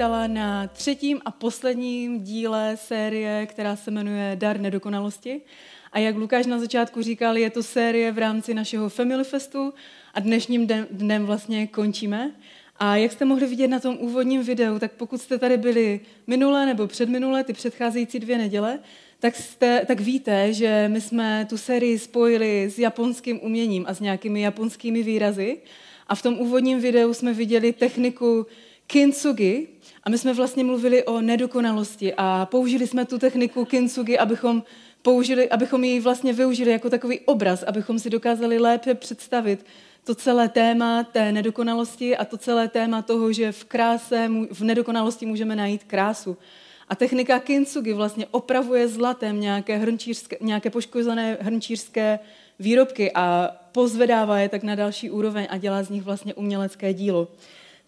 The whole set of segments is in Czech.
Přivítala na třetím a posledním díle série, která se jmenuje Dar nedokonalosti. A jak Lukáš na začátku říkal, je to série v rámci našeho Family Festu a dnešním dnem vlastně končíme. A jak jste mohli vidět na tom úvodním videu, tak pokud jste tady byli minule nebo předminule, ty předcházející dvě neděle, tak, jste, tak víte, že my jsme tu sérii spojili s japonským uměním a s nějakými japonskými výrazy. A v tom úvodním videu jsme viděli techniku kintsugi a my jsme vlastně mluvili o nedokonalosti a použili jsme tu techniku kintsugi, abychom použili, abychom ji vlastně využili jako takový obraz, abychom si dokázali lépe představit to celé téma té nedokonalosti a to celé téma toho, že v kráse, v nedokonalosti můžeme najít krásu. A technika kintsugi vlastně opravuje zlatem nějaké, hrnčířské, nějaké poškozené hrnčířské výrobky a pozvedává je tak na další úroveň a dělá z nich vlastně umělecké dílo.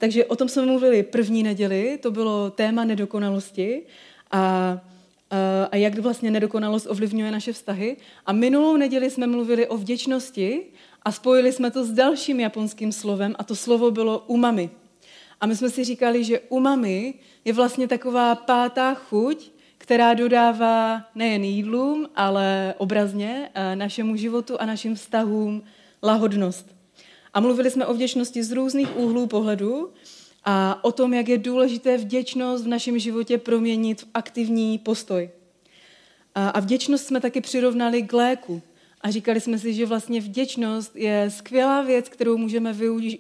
Takže o tom jsme mluvili první neděli, to bylo téma nedokonalosti a, a, a jak vlastně nedokonalost ovlivňuje naše vztahy. A minulou neděli jsme mluvili o vděčnosti a spojili jsme to s dalším japonským slovem a to slovo bylo umami. A my jsme si říkali, že umami je vlastně taková pátá chuť, která dodává nejen jídlům, ale obrazně eh, našemu životu a našim vztahům lahodnost. A mluvili jsme o vděčnosti z různých úhlů pohledu a o tom, jak je důležité vděčnost v našem životě proměnit v aktivní postoj. A vděčnost jsme taky přirovnali k léku. A říkali jsme si, že vlastně vděčnost je skvělá věc, kterou můžeme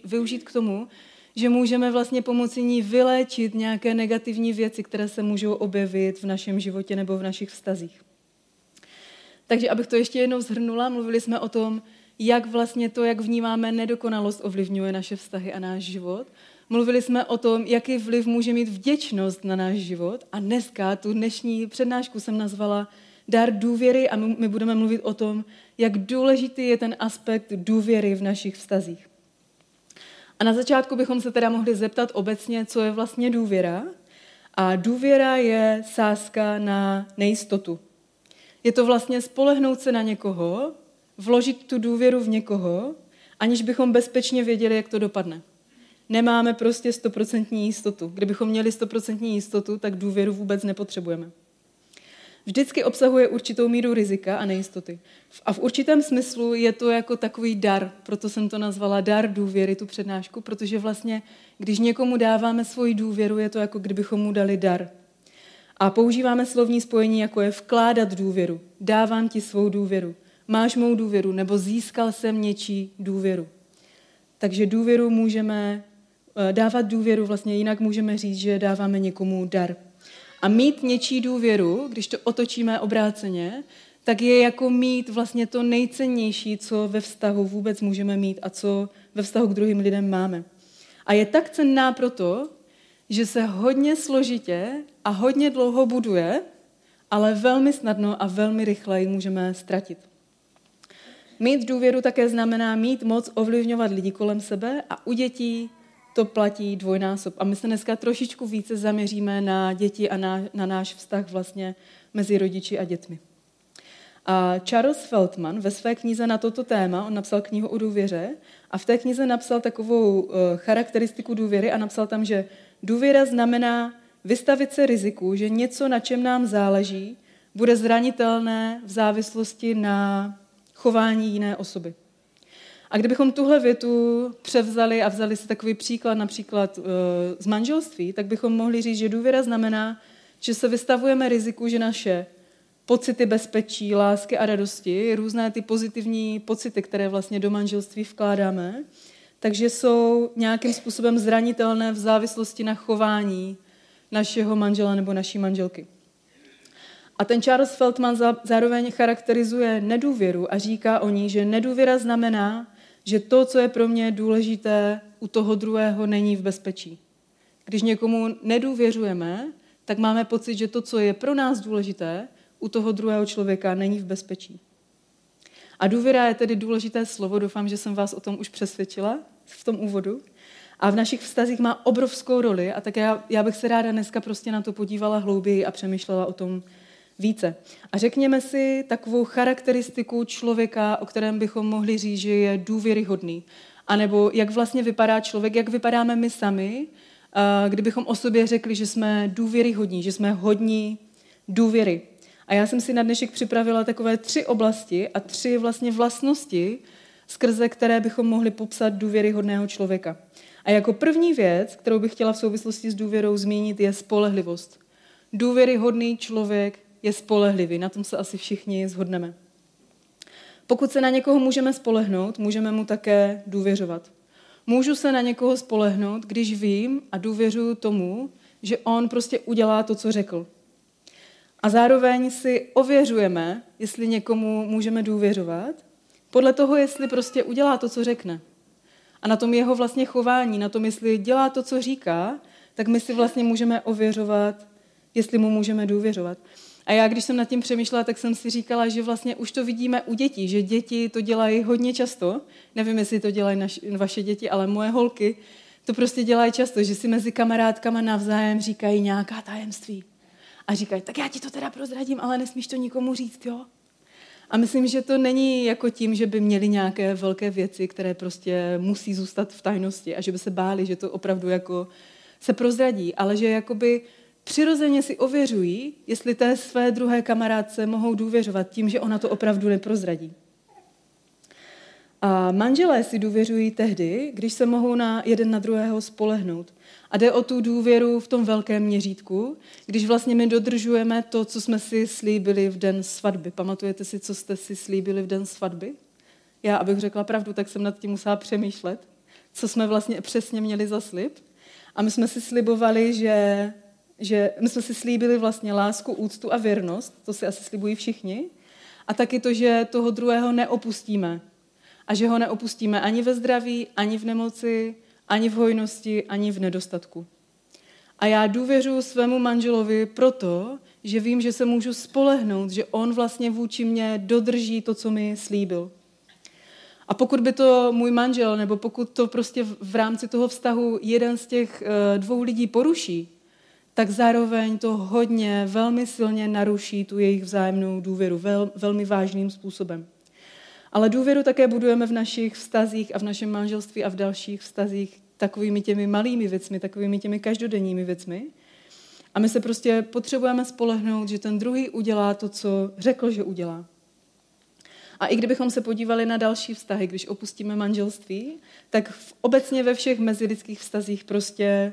využít k tomu, že můžeme vlastně pomocí ní vyléčit nějaké negativní věci, které se můžou objevit v našem životě nebo v našich vztazích. Takže abych to ještě jednou zhrnula, mluvili jsme o tom, jak vlastně to, jak vnímáme nedokonalost, ovlivňuje naše vztahy a náš život. Mluvili jsme o tom, jaký vliv může mít vděčnost na náš život. A dneska tu dnešní přednášku jsem nazvala Dar důvěry a my budeme mluvit o tom, jak důležitý je ten aspekt důvěry v našich vztazích. A na začátku bychom se teda mohli zeptat obecně, co je vlastně důvěra. A důvěra je sázka na nejistotu. Je to vlastně spolehnout se na někoho, vložit tu důvěru v někoho, aniž bychom bezpečně věděli, jak to dopadne. Nemáme prostě stoprocentní jistotu. Kdybychom měli stoprocentní jistotu, tak důvěru vůbec nepotřebujeme. Vždycky obsahuje určitou míru rizika a nejistoty. A v určitém smyslu je to jako takový dar, proto jsem to nazvala dar důvěry, tu přednášku, protože vlastně, když někomu dáváme svoji důvěru, je to jako kdybychom mu dali dar. A používáme slovní spojení, jako je vkládat důvěru. Dávám ti svou důvěru máš mou důvěru, nebo získal jsem něčí důvěru. Takže důvěru můžeme, eh, dávat důvěru vlastně jinak můžeme říct, že dáváme někomu dar. A mít něčí důvěru, když to otočíme obráceně, tak je jako mít vlastně to nejcennější, co ve vztahu vůbec můžeme mít a co ve vztahu k druhým lidem máme. A je tak cenná proto, že se hodně složitě a hodně dlouho buduje, ale velmi snadno a velmi rychle ji můžeme ztratit. Mít důvěru také znamená mít moc ovlivňovat lidi kolem sebe a u dětí to platí dvojnásob. A my se dneska trošičku více zaměříme na děti a na, na náš vztah vlastně mezi rodiči a dětmi. A Charles Feldman ve své knize na toto téma, on napsal knihu o důvěře a v té knize napsal takovou uh, charakteristiku důvěry a napsal tam, že důvěra znamená vystavit se riziku, že něco, na čem nám záleží, bude zranitelné v závislosti na chování jiné osoby. A kdybychom tuhle větu převzali a vzali si takový příklad například uh, z manželství, tak bychom mohli říct, že důvěra znamená, že se vystavujeme riziku, že naše pocity bezpečí, lásky a radosti, různé ty pozitivní pocity, které vlastně do manželství vkládáme, takže jsou nějakým způsobem zranitelné v závislosti na chování našeho manžela nebo naší manželky. A ten Charles Feldman zároveň charakterizuje nedůvěru a říká o ní, že nedůvěra znamená, že to, co je pro mě důležité, u toho druhého není v bezpečí. Když někomu nedůvěřujeme, tak máme pocit, že to, co je pro nás důležité, u toho druhého člověka není v bezpečí. A důvěra je tedy důležité slovo, doufám, že jsem vás o tom už přesvědčila v tom úvodu. A v našich vztazích má obrovskou roli a tak já, já bych se ráda dneska prostě na to podívala hlouběji a přemýšlela o tom více. A řekněme si takovou charakteristiku člověka, o kterém bychom mohli říct, že je důvěryhodný. A nebo jak vlastně vypadá člověk, jak vypadáme my sami, kdybychom o sobě řekli, že jsme důvěryhodní, že jsme hodní důvěry. A já jsem si na dnešek připravila takové tři oblasti a tři vlastně vlastnosti, skrze které bychom mohli popsat důvěryhodného člověka. A jako první věc, kterou bych chtěla v souvislosti s důvěrou zmínit, je spolehlivost. Důvěryhodný člověk je spolehlivý, na tom se asi všichni zhodneme. Pokud se na někoho můžeme spolehnout, můžeme mu také důvěřovat. Můžu se na někoho spolehnout, když vím a důvěřuji tomu, že on prostě udělá to, co řekl. A zároveň si ověřujeme, jestli někomu můžeme důvěřovat, podle toho, jestli prostě udělá to, co řekne. A na tom jeho vlastně chování, na tom, jestli dělá to, co říká, tak my si vlastně můžeme ověřovat, jestli mu můžeme důvěřovat. A já, když jsem nad tím přemýšlela, tak jsem si říkala, že vlastně už to vidíme u dětí, že děti to dělají hodně často. Nevím, jestli to dělají naš, vaše děti, ale moje holky to prostě dělají často, že si mezi kamarádkama navzájem říkají nějaká tajemství. A říkají, tak já ti to teda prozradím, ale nesmíš to nikomu říct, jo? A myslím, že to není jako tím, že by měli nějaké velké věci, které prostě musí zůstat v tajnosti a že by se báli, že to opravdu jako se prozradí, ale že jakoby přirozeně si ověřují, jestli té své druhé kamarádce mohou důvěřovat tím, že ona to opravdu neprozradí. A manželé si důvěřují tehdy, když se mohou na jeden na druhého spolehnout. A jde o tu důvěru v tom velkém měřítku, když vlastně my dodržujeme to, co jsme si slíbili v den svatby. Pamatujete si, co jste si slíbili v den svatby? Já, abych řekla pravdu, tak jsem nad tím musela přemýšlet, co jsme vlastně přesně měli za slib. A my jsme si slibovali, že že my jsme si slíbili vlastně lásku, úctu a věrnost, to si asi slibují všichni, a taky to, že toho druhého neopustíme. A že ho neopustíme ani ve zdraví, ani v nemoci, ani v hojnosti, ani v nedostatku. A já důvěřuji svému manželovi proto, že vím, že se můžu spolehnout, že on vlastně vůči mě dodrží to, co mi slíbil. A pokud by to můj manžel, nebo pokud to prostě v rámci toho vztahu jeden z těch eh, dvou lidí poruší, tak zároveň to hodně, velmi silně naruší tu jejich vzájemnou důvěru vel, velmi vážným způsobem. Ale důvěru také budujeme v našich vztazích a v našem manželství a v dalších vztazích takovými těmi malými věcmi, takovými těmi každodenními věcmi. A my se prostě potřebujeme spolehnout, že ten druhý udělá to, co řekl, že udělá. A i kdybychom se podívali na další vztahy, když opustíme manželství, tak v, obecně ve všech mezilidských vztazích prostě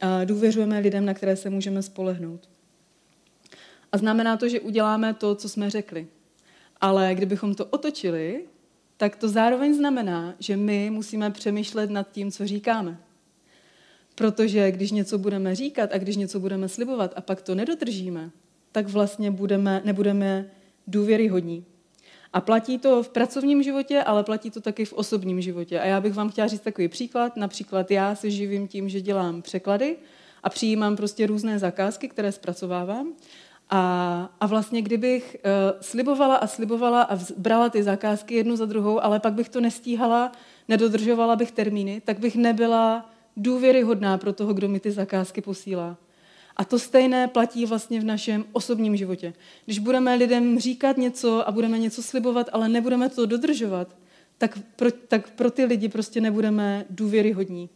a důvěřujeme lidem, na které se můžeme spolehnout. A znamená to, že uděláme to, co jsme řekli. Ale kdybychom to otočili, tak to zároveň znamená, že my musíme přemýšlet nad tím, co říkáme. Protože když něco budeme říkat a když něco budeme slibovat a pak to nedodržíme, tak vlastně budeme, nebudeme důvěryhodní. A platí to v pracovním životě, ale platí to taky v osobním životě. A já bych vám chtěla říct takový příklad. Například já se živím tím, že dělám překlady a přijímám prostě různé zakázky, které zpracovávám. A, a vlastně kdybych uh, slibovala a slibovala a brala ty zakázky jednu za druhou, ale pak bych to nestíhala, nedodržovala bych termíny, tak bych nebyla důvěryhodná pro toho, kdo mi ty zakázky posílá. A to stejné platí vlastně v našem osobním životě. Když budeme lidem říkat něco a budeme něco slibovat, ale nebudeme to dodržovat, tak pro, tak pro ty lidi prostě nebudeme důvěryhodní.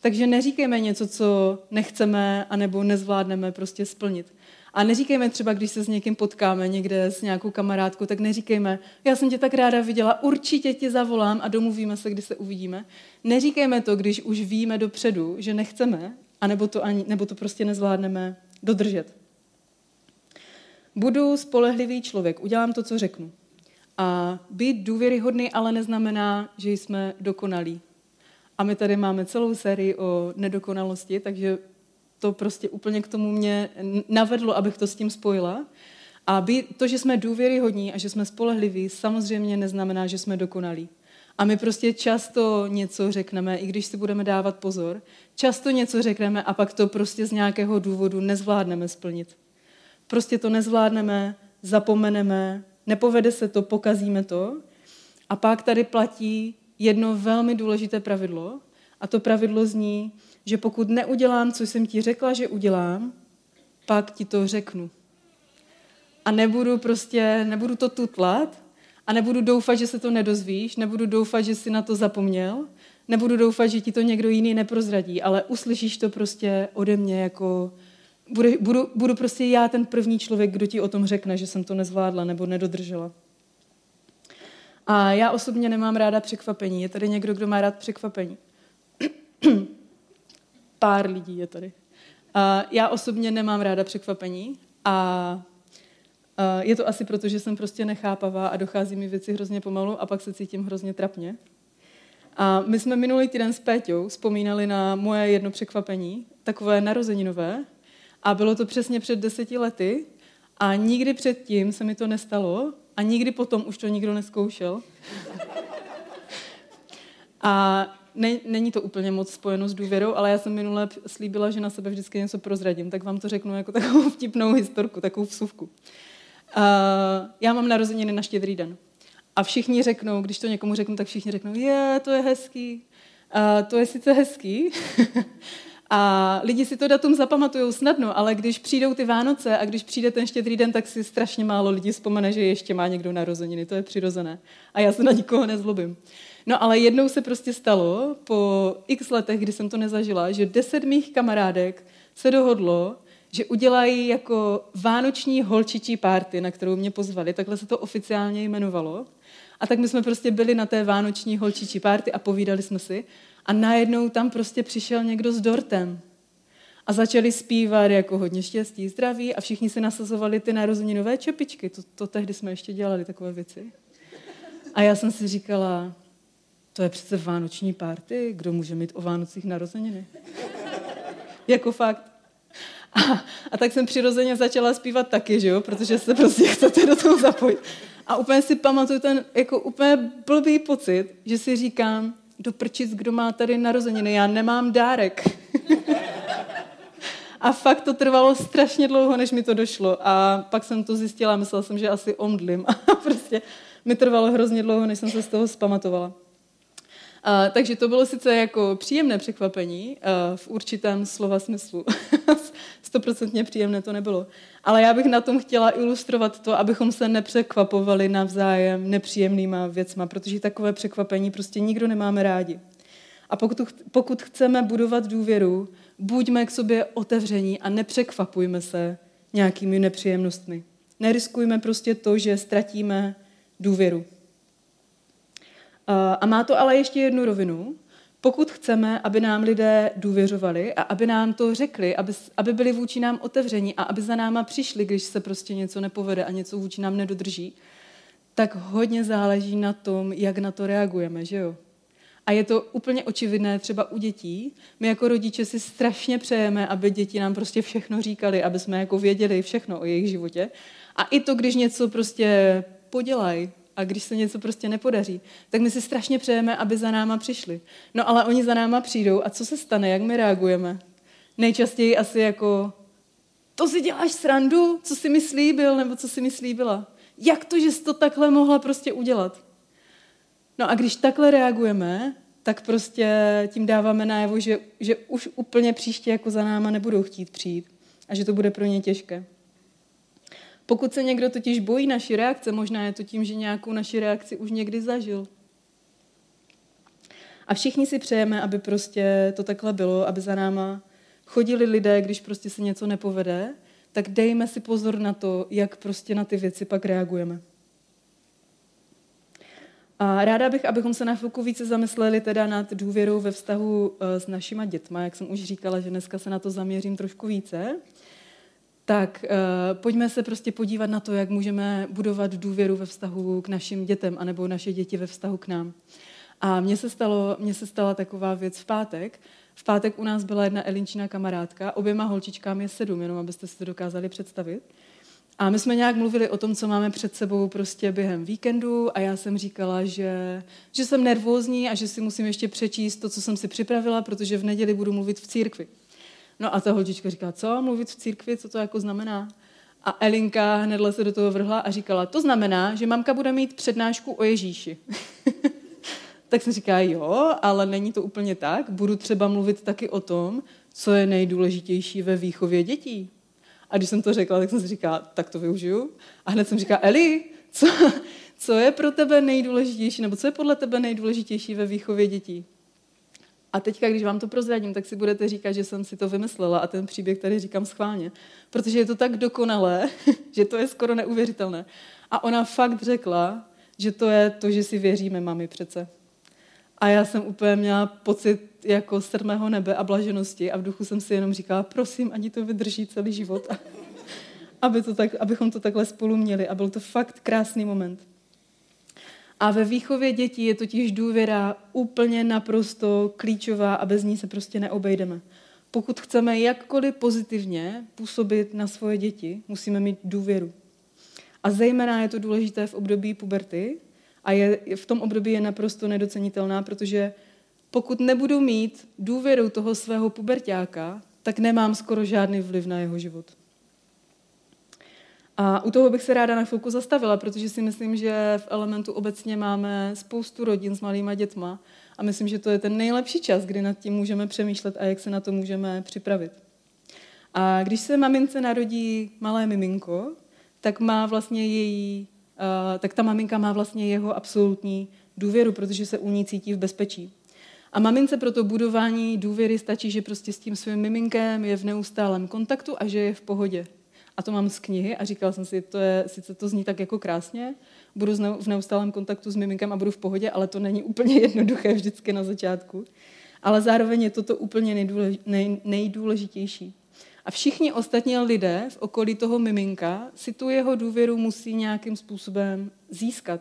Takže neříkejme něco, co nechceme anebo nezvládneme prostě splnit. A neříkejme třeba, když se s někým potkáme někde s nějakou kamarádkou, tak neříkejme, já jsem tě tak ráda viděla, určitě tě zavolám a domluvíme se, kdy se uvidíme. Neříkejme to, když už víme dopředu, že nechceme a nebo to, ani, nebo to prostě nezvládneme dodržet. Budu spolehlivý člověk, udělám to, co řeknu. A být důvěryhodný ale neznamená, že jsme dokonalí. A my tady máme celou sérii o nedokonalosti, takže to prostě úplně k tomu mě navedlo, abych to s tím spojila. A být, to, že jsme důvěryhodní a že jsme spolehliví, samozřejmě neznamená, že jsme dokonalí. A my prostě často něco řekneme, i když si budeme dávat pozor, často něco řekneme a pak to prostě z nějakého důvodu nezvládneme splnit. Prostě to nezvládneme zapomeneme, nepovede se to, pokazíme to. A pak tady platí jedno velmi důležité pravidlo, a to pravidlo zní, že pokud neudělám, co jsem ti řekla, že udělám, pak ti to řeknu. A nebudu prostě, nebudu to tutlat a nebudu doufat, že se to nedozvíš, nebudu doufat, že jsi na to zapomněl, nebudu doufat, že ti to někdo jiný neprozradí, ale uslyšíš to prostě ode mě jako budu, budu, budu prostě já ten první člověk, kdo ti o tom řekne, že jsem to nezvládla nebo nedodržela. A já osobně nemám ráda překvapení. Je tady někdo, kdo má rád překvapení? Pár lidí je tady. A já osobně nemám ráda překvapení a je to asi proto, že jsem prostě nechápavá a dochází mi věci hrozně pomalu a pak se cítím hrozně trapně. A my jsme minulý týden s Péťou vzpomínali na moje jedno překvapení, takové narozeninové, a bylo to přesně před deseti lety a nikdy předtím se mi to nestalo a nikdy potom už to nikdo neskoušel. A ne, není to úplně moc spojeno s důvěrou, ale já jsem minule slíbila, že na sebe vždycky něco prozradím, tak vám to řeknu jako takovou vtipnou historku, takovou vsuvku. Uh, já mám narozeniny na štědrý den. A všichni řeknou, když to někomu řeknu, tak všichni řeknou, je, to je hezký. Uh, to je sice hezký, A lidi si to datum zapamatují snadno, ale když přijdou ty Vánoce a když přijde ten štědrý den, tak si strašně málo lidí vzpomene, že ještě má někdo narozeniny. To je přirozené. A já se na nikoho nezlobím. No ale jednou se prostě stalo, po x letech, kdy jsem to nezažila, že deset mých kamarádek se dohodlo, že udělají jako vánoční holčičí párty, na kterou mě pozvali, takhle se to oficiálně jmenovalo. A tak my jsme prostě byli na té vánoční holčičí párty a povídali jsme si. A najednou tam prostě přišel někdo s dortem. A začali zpívat jako hodně štěstí, zdraví a všichni si nasazovali ty narozeninové čepičky. To, to tehdy jsme ještě dělali takové věci. A já jsem si říkala, to je přece vánoční párty, kdo může mít o Vánocích narozeniny? jako fakt. A, a tak jsem přirozeně začala zpívat taky, že jo? protože se prostě chcete do toho zapojit. A úplně si pamatuju ten jako úplně blbý pocit, že si říkám, do prčic, kdo má tady narozeniny, já nemám dárek. a fakt to trvalo strašně dlouho, než mi to došlo. A pak jsem to zjistila, myslela jsem, že asi omdlím. A prostě mi trvalo hrozně dlouho, než jsem se z toho zpamatovala. Uh, takže to bylo sice jako příjemné překvapení uh, v určitém slova smyslu. Stoprocentně příjemné to nebylo. Ale já bych na tom chtěla ilustrovat to, abychom se nepřekvapovali navzájem nepříjemnýma věcma, protože takové překvapení prostě nikdo nemáme rádi. A pokud, pokud chceme budovat důvěru, buďme k sobě otevření a nepřekvapujme se nějakými nepříjemnostmi. Neriskujme prostě to, že ztratíme důvěru. A má to ale ještě jednu rovinu. Pokud chceme, aby nám lidé důvěřovali a aby nám to řekli, aby, aby byli vůči nám otevření a aby za náma přišli, když se prostě něco nepovede a něco vůči nám nedodrží, tak hodně záleží na tom, jak na to reagujeme, že jo? A je to úplně očividné třeba u dětí. My jako rodiče si strašně přejeme, aby děti nám prostě všechno říkali, aby jsme jako věděli všechno o jejich životě. A i to, když něco prostě podělají, a když se něco prostě nepodaří, tak my si strašně přejeme, aby za náma přišli. No ale oni za náma přijdou a co se stane, jak my reagujeme? Nejčastěji asi jako, to si děláš srandu, co si mi slíbil, nebo co si mi slíbila. Jak to, že jsi to takhle mohla prostě udělat? No a když takhle reagujeme, tak prostě tím dáváme najevo, že, že už úplně příště jako za náma nebudou chtít přijít a že to bude pro ně těžké. Pokud se někdo totiž bojí naší reakce, možná je to tím, že nějakou naši reakci už někdy zažil. A všichni si přejeme, aby prostě to takhle bylo, aby za náma chodili lidé, když prostě se něco nepovede, tak dejme si pozor na to, jak prostě na ty věci pak reagujeme. A ráda bych, abychom se na chvilku více zamysleli teda nad důvěrou ve vztahu eh, s našima dětma, jak jsem už říkala, že dneska se na to zaměřím trošku více tak uh, pojďme se prostě podívat na to, jak můžeme budovat důvěru ve vztahu k našim dětem, anebo naše děti ve vztahu k nám. A mně se, stalo, mně se stala taková věc v pátek. V pátek u nás byla jedna Elinčina kamarádka, oběma holčičkám je sedm, jenom abyste si to dokázali představit. A my jsme nějak mluvili o tom, co máme před sebou prostě během víkendu a já jsem říkala, že, že jsem nervózní a že si musím ještě přečíst to, co jsem si připravila, protože v neděli budu mluvit v církvi. No a ta holčička říká, co, mluvit v církvi, co to jako znamená? A Elinka hnedle se do toho vrhla a říkala, to znamená, že mamka bude mít přednášku o Ježíši. tak se říká, jo, ale není to úplně tak. Budu třeba mluvit taky o tom, co je nejdůležitější ve výchově dětí. A když jsem to řekla, tak jsem si říkala, tak to využiju. A hned jsem říkala, Eli, co, co je pro tebe nejdůležitější, nebo co je podle tebe nejdůležitější ve výchově dětí? A teďka, když vám to prozradím, tak si budete říkat, že jsem si to vymyslela a ten příběh tady říkám schválně. Protože je to tak dokonalé, že to je skoro neuvěřitelné. A ona fakt řekla, že to je to, že si věříme, mami přece. A já jsem úplně měla pocit jako strmého nebe a blaženosti a v duchu jsem si jenom říkala, prosím, ani to vydrží celý život, aby to tak, abychom to takhle spolu měli. A byl to fakt krásný moment. A ve výchově dětí je totiž důvěra úplně naprosto klíčová a bez ní se prostě neobejdeme. Pokud chceme jakkoliv pozitivně působit na svoje děti, musíme mít důvěru. A zejména je to důležité v období puberty a je, v tom období je naprosto nedocenitelná, protože pokud nebudu mít důvěru toho svého pubertáka, tak nemám skoro žádný vliv na jeho život. A u toho bych se ráda na chvilku zastavila, protože si myslím, že v Elementu obecně máme spoustu rodin s malýma dětma a myslím, že to je ten nejlepší čas, kdy nad tím můžeme přemýšlet a jak se na to můžeme připravit. A když se mamince narodí malé miminko, tak má vlastně její, tak ta maminka má vlastně jeho absolutní důvěru, protože se u ní cítí v bezpečí. A mamince pro to budování důvěry stačí, že prostě s tím svým miminkem je v neustálém kontaktu a že je v pohodě. A to mám z knihy a říkala jsem si, to je, sice to zní tak jako krásně, budu v neustálém kontaktu s miminkem a budu v pohodě, ale to není úplně jednoduché vždycky na začátku. Ale zároveň je toto úplně nejdůlež, nej, nejdůležitější. A všichni ostatní lidé v okolí toho miminka si tu jeho důvěru musí nějakým způsobem získat.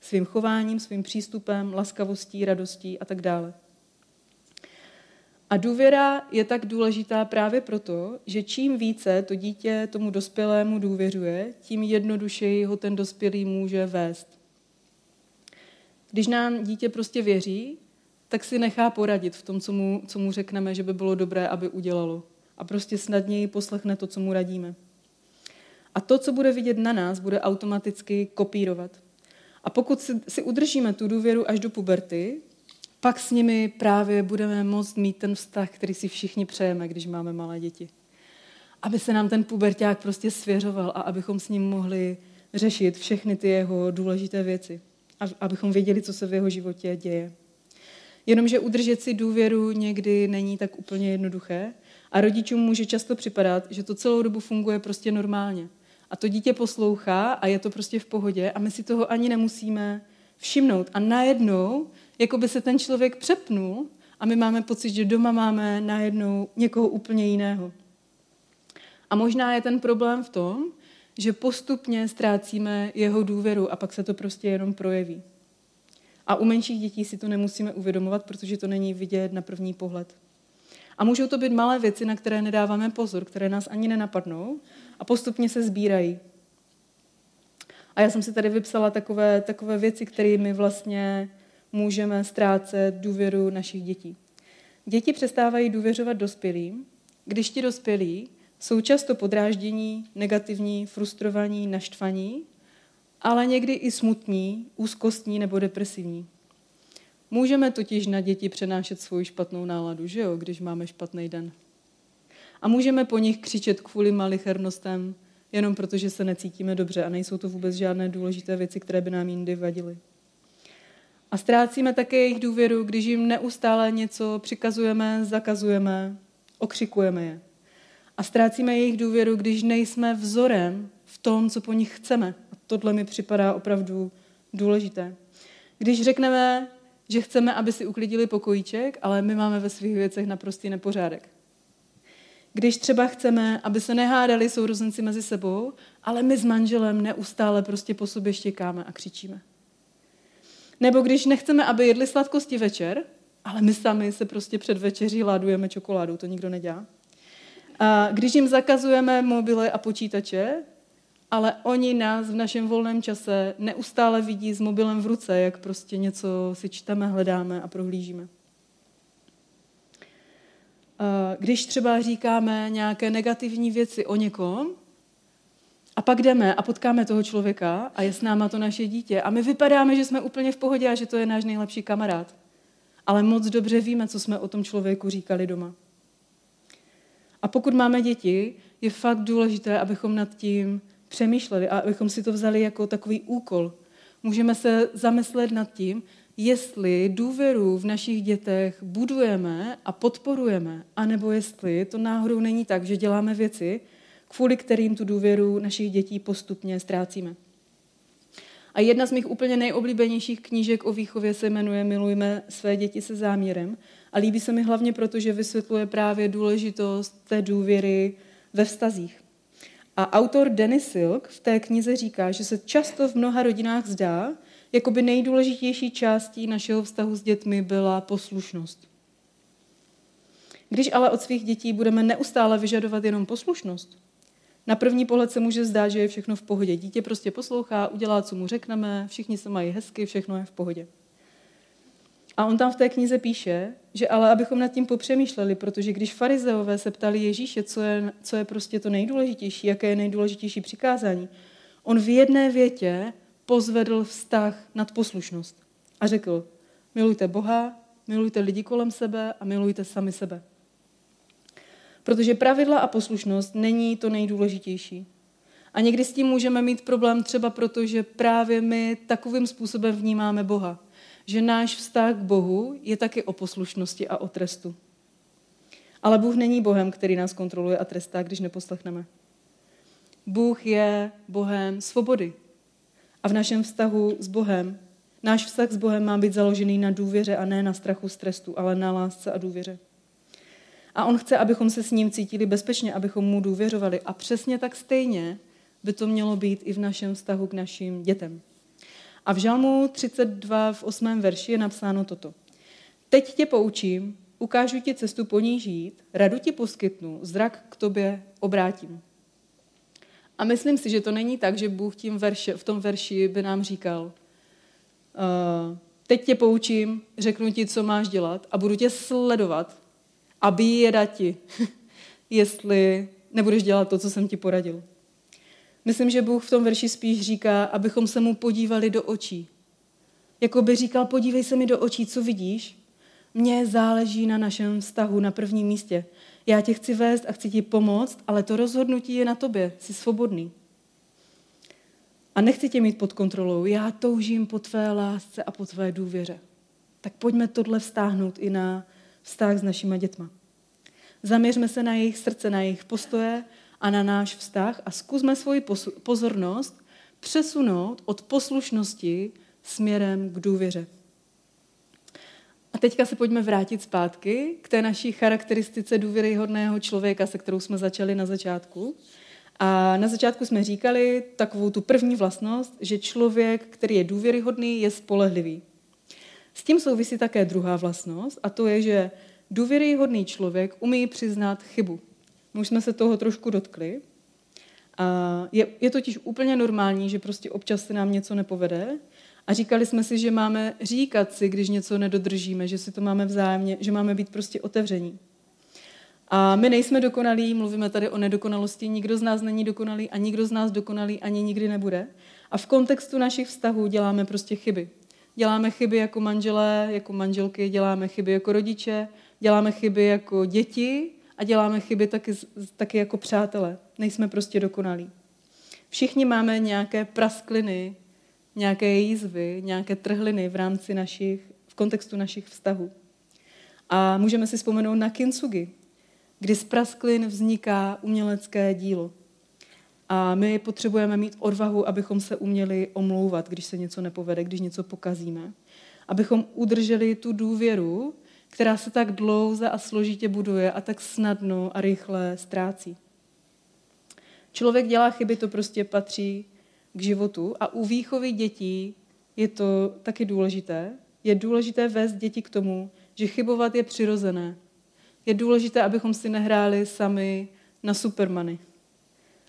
Svým chováním, svým přístupem, laskavostí, radostí a tak dále. A důvěra je tak důležitá právě proto, že čím více to dítě tomu dospělému důvěřuje, tím jednodušeji ho ten dospělý může vést. Když nám dítě prostě věří, tak si nechá poradit v tom, co mu, co mu řekneme, že by bylo dobré, aby udělalo. A prostě snadněji poslechne to, co mu radíme. A to, co bude vidět na nás, bude automaticky kopírovat. A pokud si, si udržíme tu důvěru až do puberty, pak s nimi právě budeme moct mít ten vztah, který si všichni přejeme, když máme malé děti. Aby se nám ten puberták prostě svěřoval a abychom s ním mohli řešit všechny ty jeho důležité věci. Abychom věděli, co se v jeho životě děje. Jenomže udržet si důvěru někdy není tak úplně jednoduché a rodičům může často připadat, že to celou dobu funguje prostě normálně. A to dítě poslouchá a je to prostě v pohodě a my si toho ani nemusíme všimnout. A najednou jako by se ten člověk přepnul a my máme pocit, že doma máme najednou někoho úplně jiného. A možná je ten problém v tom, že postupně ztrácíme jeho důvěru a pak se to prostě jenom projeví. A u menších dětí si to nemusíme uvědomovat, protože to není vidět na první pohled. A můžou to být malé věci, na které nedáváme pozor, které nás ani nenapadnou a postupně se sbírají. A já jsem si tady vypsala takové, takové věci, kterými vlastně můžeme ztrácet důvěru našich dětí. Děti přestávají důvěřovat dospělým, když ti dospělí jsou často podráždění, negativní, frustrovaní, naštvaní, ale někdy i smutní, úzkostní nebo depresivní. Můžeme totiž na děti přenášet svou špatnou náladu, že jo, když máme špatný den. A můžeme po nich křičet kvůli malichernostem, jenom protože se necítíme dobře a nejsou to vůbec žádné důležité věci, které by nám jindy vadily. A ztrácíme také jejich důvěru, když jim neustále něco přikazujeme, zakazujeme, okřikujeme je. A ztrácíme jejich důvěru, když nejsme vzorem v tom, co po nich chceme. A tohle mi připadá opravdu důležité. Když řekneme, že chceme, aby si uklidili pokojíček, ale my máme ve svých věcech naprostý nepořádek. Když třeba chceme, aby se nehádali sourozenci mezi sebou, ale my s manželem neustále prostě po sobě štěkáme a křičíme. Nebo když nechceme, aby jedli sladkosti večer, ale my sami se prostě před večeří ládujeme čokoládu, to nikdo nedělá. A když jim zakazujeme mobily a počítače, ale oni nás v našem volném čase neustále vidí s mobilem v ruce, jak prostě něco si čteme, hledáme a prohlížíme. Když třeba říkáme nějaké negativní věci o někom, A pak jdeme a potkáme toho člověka a je s náma to naše dítě. A my vypadáme, že jsme úplně v pohodě a že to je náš nejlepší kamarád. Ale moc dobře víme, co jsme o tom člověku říkali doma. A pokud máme děti, je fakt důležité, abychom nad tím přemýšleli a abychom si to vzali jako takový úkol. Můžeme se zamyslet nad tím, jestli důvěru v našich dětech budujeme a podporujeme, anebo jestli to náhodou není tak, že děláme věci, kvůli kterým tu důvěru našich dětí postupně ztrácíme. A jedna z mých úplně nejoblíbenějších knížek o výchově se jmenuje Milujme své děti se záměrem. A líbí se mi hlavně proto, že vysvětluje právě důležitost té důvěry ve vztazích. A autor Dennis Silk v té knize říká, že se často v mnoha rodinách zdá, jako by nejdůležitější částí našeho vztahu s dětmi byla poslušnost. Když ale od svých dětí budeme neustále vyžadovat jenom poslušnost, na první pohled se může zdát, že je všechno v pohodě. Dítě prostě poslouchá, udělá, co mu řekneme, všichni se mají hezky, všechno je v pohodě. A on tam v té knize píše, že ale abychom nad tím popřemýšleli, protože když farizeové se ptali Ježíše, co je, co je prostě to nejdůležitější, jaké je nejdůležitější přikázání, on v jedné větě pozvedl vztah nad poslušnost a řekl, milujte Boha, milujte lidi kolem sebe a milujte sami sebe. Protože pravidla a poslušnost není to nejdůležitější. A někdy s tím můžeme mít problém třeba proto, že právě my takovým způsobem vnímáme Boha. Že náš vztah k Bohu je taky o poslušnosti a o trestu. Ale Bůh není Bohem, který nás kontroluje a trestá, když neposlechneme. Bůh je Bohem svobody. A v našem vztahu s Bohem, náš vztah s Bohem má být založený na důvěře a ne na strachu z trestu, ale na lásce a důvěře. A on chce, abychom se s ním cítili bezpečně, abychom mu důvěřovali. A přesně tak stejně by to mělo být i v našem vztahu k našim dětem. A v Žalmu 32 v 8. verši je napsáno toto. Teď tě poučím, ukážu ti cestu po ní žít, radu ti poskytnu, zrak k tobě obrátím. A myslím si, že to není tak, že Bůh tím verše, v tom verši by nám říkal, uh, teď tě poučím, řeknu ti, co máš dělat a budu tě sledovat a bíjeda ti, jestli nebudeš dělat to, co jsem ti poradil. Myslím, že Bůh v tom verši spíš říká, abychom se mu podívali do očí. Jako by říkal, podívej se mi do očí, co vidíš. Mně záleží na našem vztahu na prvním místě. Já tě chci vést a chci ti pomoct, ale to rozhodnutí je na tobě. Jsi svobodný. A nechci tě mít pod kontrolou. Já toužím po tvé lásce a po tvé důvěře. Tak pojďme tohle vztáhnout i na vztah s našima dětma. Zaměřme se na jejich srdce, na jejich postoje a na náš vztah a zkusme svoji pozornost přesunout od poslušnosti směrem k důvěře. A teďka se pojďme vrátit zpátky k té naší charakteristice důvěryhodného člověka, se kterou jsme začali na začátku. A na začátku jsme říkali takovou tu první vlastnost, že člověk, který je důvěryhodný, je spolehlivý. S tím souvisí také druhá vlastnost a to je, že důvěryhodný člověk umí přiznat chybu. My už jsme se toho trošku dotkli. A je, je totiž úplně normální, že prostě občas se nám něco nepovede a říkali jsme si, že máme říkat si, když něco nedodržíme, že si to máme vzájemně, že máme být prostě otevření. A my nejsme dokonalí, mluvíme tady o nedokonalosti, nikdo z nás není dokonalý a nikdo z nás dokonalý ani nikdy nebude. A v kontextu našich vztahů děláme prostě chyby. Děláme chyby jako manželé, jako manželky, děláme chyby jako rodiče, děláme chyby jako děti a děláme chyby taky, taky jako přátelé. Nejsme prostě dokonalí. Všichni máme nějaké praskliny, nějaké jízvy, nějaké trhliny v rámci našich, v kontextu našich vztahů. A můžeme si vzpomenout na kintsugi, kdy z prasklin vzniká umělecké dílo. A my potřebujeme mít odvahu, abychom se uměli omlouvat, když se něco nepovede, když něco pokazíme. Abychom udrželi tu důvěru, která se tak dlouze a složitě buduje a tak snadno a rychle ztrácí. Člověk dělá chyby, to prostě patří k životu a u výchovy dětí je to taky důležité. Je důležité vést děti k tomu, že chybovat je přirozené. Je důležité, abychom si nehráli sami na supermany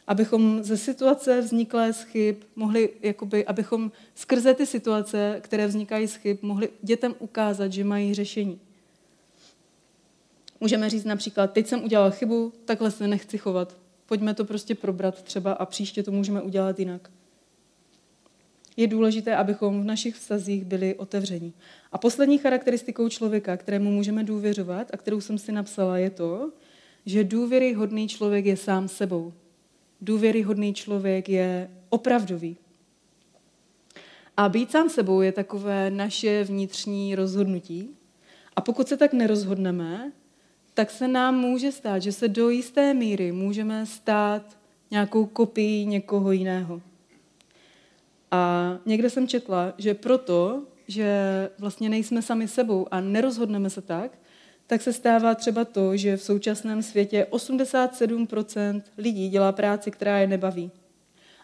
abychom ze situace vzniklé z chyb mohli, jakoby, abychom skrze ty situace, které vznikají z chyb, mohli dětem ukázat, že mají řešení. Můžeme říct například, teď jsem udělal chybu, takhle se nechci chovat. Pojďme to prostě probrat třeba a příště to můžeme udělat jinak. Je důležité, abychom v našich vztazích byli otevření. A poslední charakteristikou člověka, kterému můžeme důvěřovat a kterou jsem si napsala, je to, že důvěryhodný člověk je sám sebou. Důvěryhodný člověk je opravdový. A být sám sebou je takové naše vnitřní rozhodnutí. A pokud se tak nerozhodneme, tak se nám může stát, že se do jisté míry můžeme stát nějakou kopií někoho jiného. A někde jsem četla, že proto, že vlastně nejsme sami sebou a nerozhodneme se tak, tak se stává třeba to, že v současném světě 87% lidí dělá práci, která je nebaví.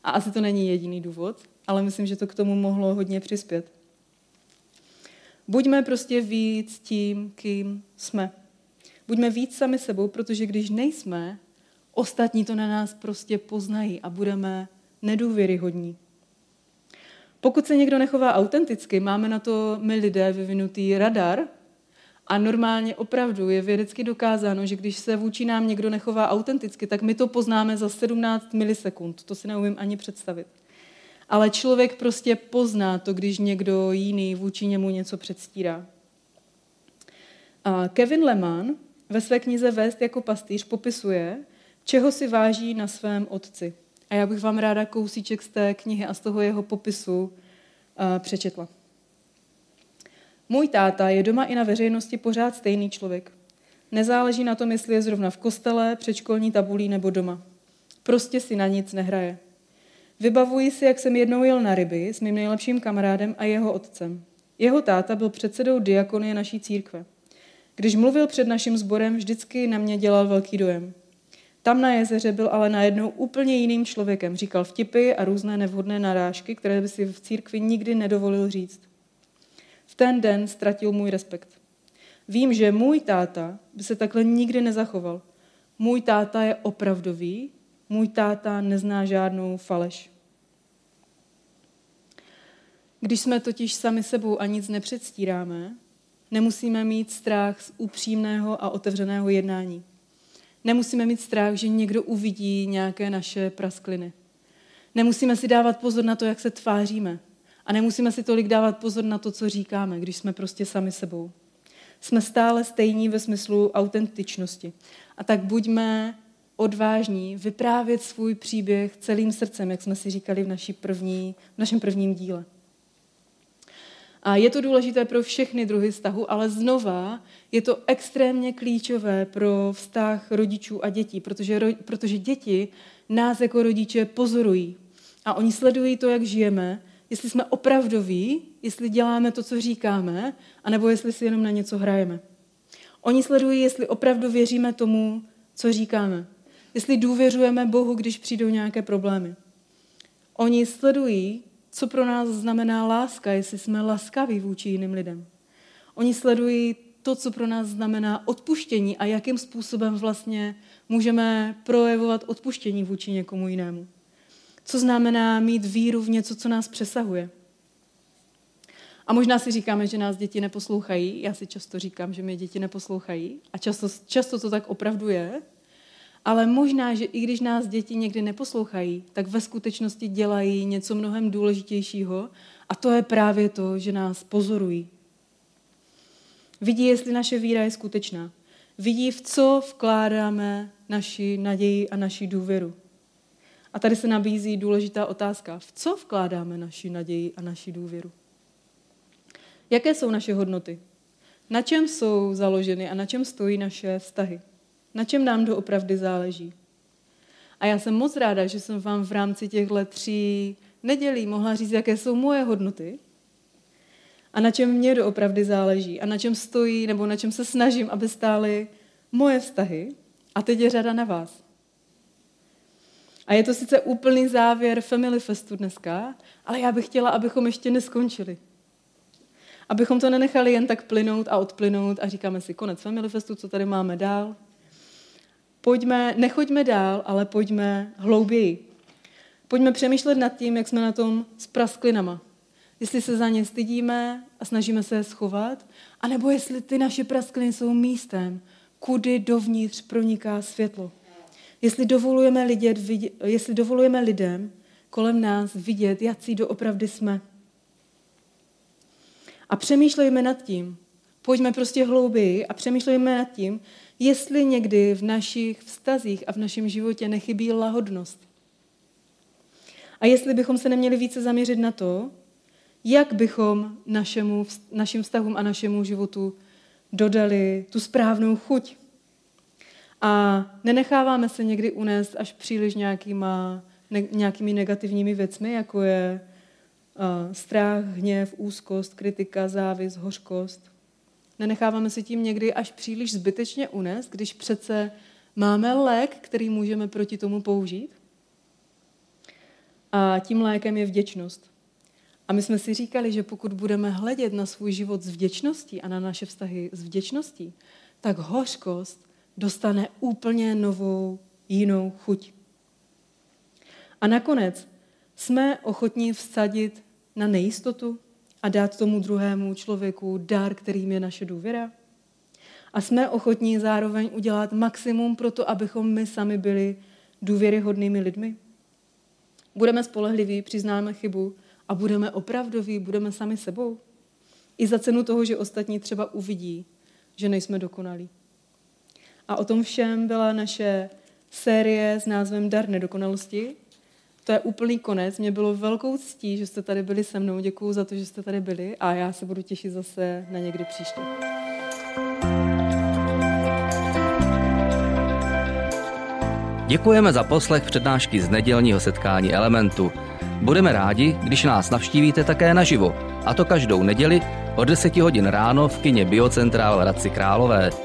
A asi to není jediný důvod, ale myslím, že to k tomu mohlo hodně přispět. Buďme prostě víc tím, kým jsme. Buďme víc sami sebou, protože když nejsme, ostatní to na nás prostě poznají a budeme nedůvěryhodní. Pokud se někdo nechová autenticky, máme na to my lidé vyvinutý radar a normálně opravdu je vědecky dokázáno, že když se vůči nám někdo nechová autenticky, tak my to poznáme za 17 milisekund. To si neumím ani představit. Ale člověk prostě pozná to, když někdo jiný vůči němu něco předstírá. A Kevin Lehman ve své knize Vést jako pastýř popisuje, čeho si váží na svém otci. A já bych vám ráda kousíček z té knihy a z toho jeho popisu uh, přečetla. Můj táta je doma i na veřejnosti pořád stejný člověk. Nezáleží na tom, jestli je zrovna v kostele, předškolní tabulí nebo doma. Prostě si na nic nehraje. Vybavuji si, jak jsem jednou jel na ryby s mým nejlepším kamarádem a jeho otcem. Jeho táta byl předsedou diakonie naší církve. Když mluvil před naším sborem, vždycky na mě dělal velký dojem. Tam na jezeře byl ale najednou úplně jiným člověkem. Říkal vtipy a různé nevhodné narážky, které by si v církvi nikdy nedovolil říct. Ten den ztratil můj respekt. Vím, že můj táta by se takhle nikdy nezachoval. Můj táta je opravdový, můj táta nezná žádnou faleš. Když jsme totiž sami sebou a nic nepředstíráme, nemusíme mít strach z upřímného a otevřeného jednání. Nemusíme mít strach, že někdo uvidí nějaké naše praskliny. Nemusíme si dávat pozor na to, jak se tváříme. A nemusíme si tolik dávat pozor na to, co říkáme, když jsme prostě sami sebou. Jsme stále stejní ve smyslu autentičnosti. A tak buďme odvážní vyprávět svůj příběh celým srdcem, jak jsme si říkali v, naší první, v našem prvním díle. A je to důležité pro všechny druhy vztahu, ale znova je to extrémně klíčové pro vztah rodičů a dětí, protože, protože děti nás jako rodiče pozorují. A oni sledují to, jak žijeme, jestli jsme opravdoví, jestli děláme to, co říkáme, anebo jestli si jenom na něco hrajeme. Oni sledují, jestli opravdu věříme tomu, co říkáme. Jestli důvěřujeme Bohu, když přijdou nějaké problémy. Oni sledují, co pro nás znamená láska, jestli jsme laskaví vůči jiným lidem. Oni sledují to, co pro nás znamená odpuštění a jakým způsobem vlastně můžeme projevovat odpuštění vůči někomu jinému. Co znamená mít víru v něco, co nás přesahuje. A možná si říkáme, že nás děti neposlouchají. Já si často říkám, že mě děti neposlouchají. A často, často to tak opravdu je. Ale možná, že i když nás děti někdy neposlouchají, tak ve skutečnosti dělají něco mnohem důležitějšího a to je právě to, že nás pozorují. Vidí, jestli naše víra je skutečná. Vidí, v co vkládáme naši naději a naši důvěru. A tady se nabízí důležitá otázka. V co vkládáme naši naději a naši důvěru? Jaké jsou naše hodnoty? Na čem jsou založeny a na čem stojí naše vztahy? Na čem nám doopravdy záleží? A já jsem moc ráda, že jsem vám v rámci těchto tří nedělí mohla říct, jaké jsou moje hodnoty a na čem mě doopravdy záleží a na čem stojí nebo na čem se snažím, aby stály moje vztahy. A teď je řada na vás. A je to sice úplný závěr Family Festu dneska, ale já bych chtěla, abychom ještě neskončili. Abychom to nenechali jen tak plynout a odplynout a říkáme si konec Family Festu, co tady máme dál. Pojďme, nechoďme dál, ale pojďme hlouběji. Pojďme přemýšlet nad tím, jak jsme na tom s prasklinama. Jestli se za ně stydíme a snažíme se je schovat, anebo jestli ty naše praskliny jsou místem, kudy dovnitř proniká světlo. Jestli dovolujeme, lidět, jestli dovolujeme lidem kolem nás vidět, jaký doopravdy jsme. A přemýšlejme nad tím. Pojďme prostě hlouběji a přemýšlejme nad tím, jestli někdy v našich vztazích a v našem životě nechybí lahodnost. A jestli bychom se neměli více zaměřit na to, jak bychom našemu, našim vztahům a našemu životu dodali tu správnou chuť. A nenecháváme se někdy unést až příliš nějakýma, ne, nějakými negativními věcmi, jako je uh, strach, hněv, úzkost, kritika, závis, hořkost. Nenecháváme se tím někdy až příliš zbytečně unést, když přece máme lék, který můžeme proti tomu použít. A tím lékem je vděčnost. A my jsme si říkali, že pokud budeme hledět na svůj život s vděčností a na naše vztahy s vděčností, tak hořkost dostane úplně novou, jinou chuť. A nakonec jsme ochotní vsadit na nejistotu a dát tomu druhému člověku dar, kterým je naše důvěra. A jsme ochotní zároveň udělat maximum pro to, abychom my sami byli důvěryhodnými lidmi. Budeme spolehliví, přiznáme chybu a budeme opravdoví, budeme sami sebou. I za cenu toho, že ostatní třeba uvidí, že nejsme dokonalí. A o tom všem byla naše série s názvem Dar nedokonalosti. To je úplný konec. Mě bylo velkou ctí, že jste tady byli se mnou. Děkuji za to, že jste tady byli a já se budu těšit zase na někdy příště. Děkujeme za poslech přednášky z nedělního setkání Elementu. Budeme rádi, když nás navštívíte také naživo, a to každou neděli od 10 hodin ráno v kině Biocentrál v Hradci Králové.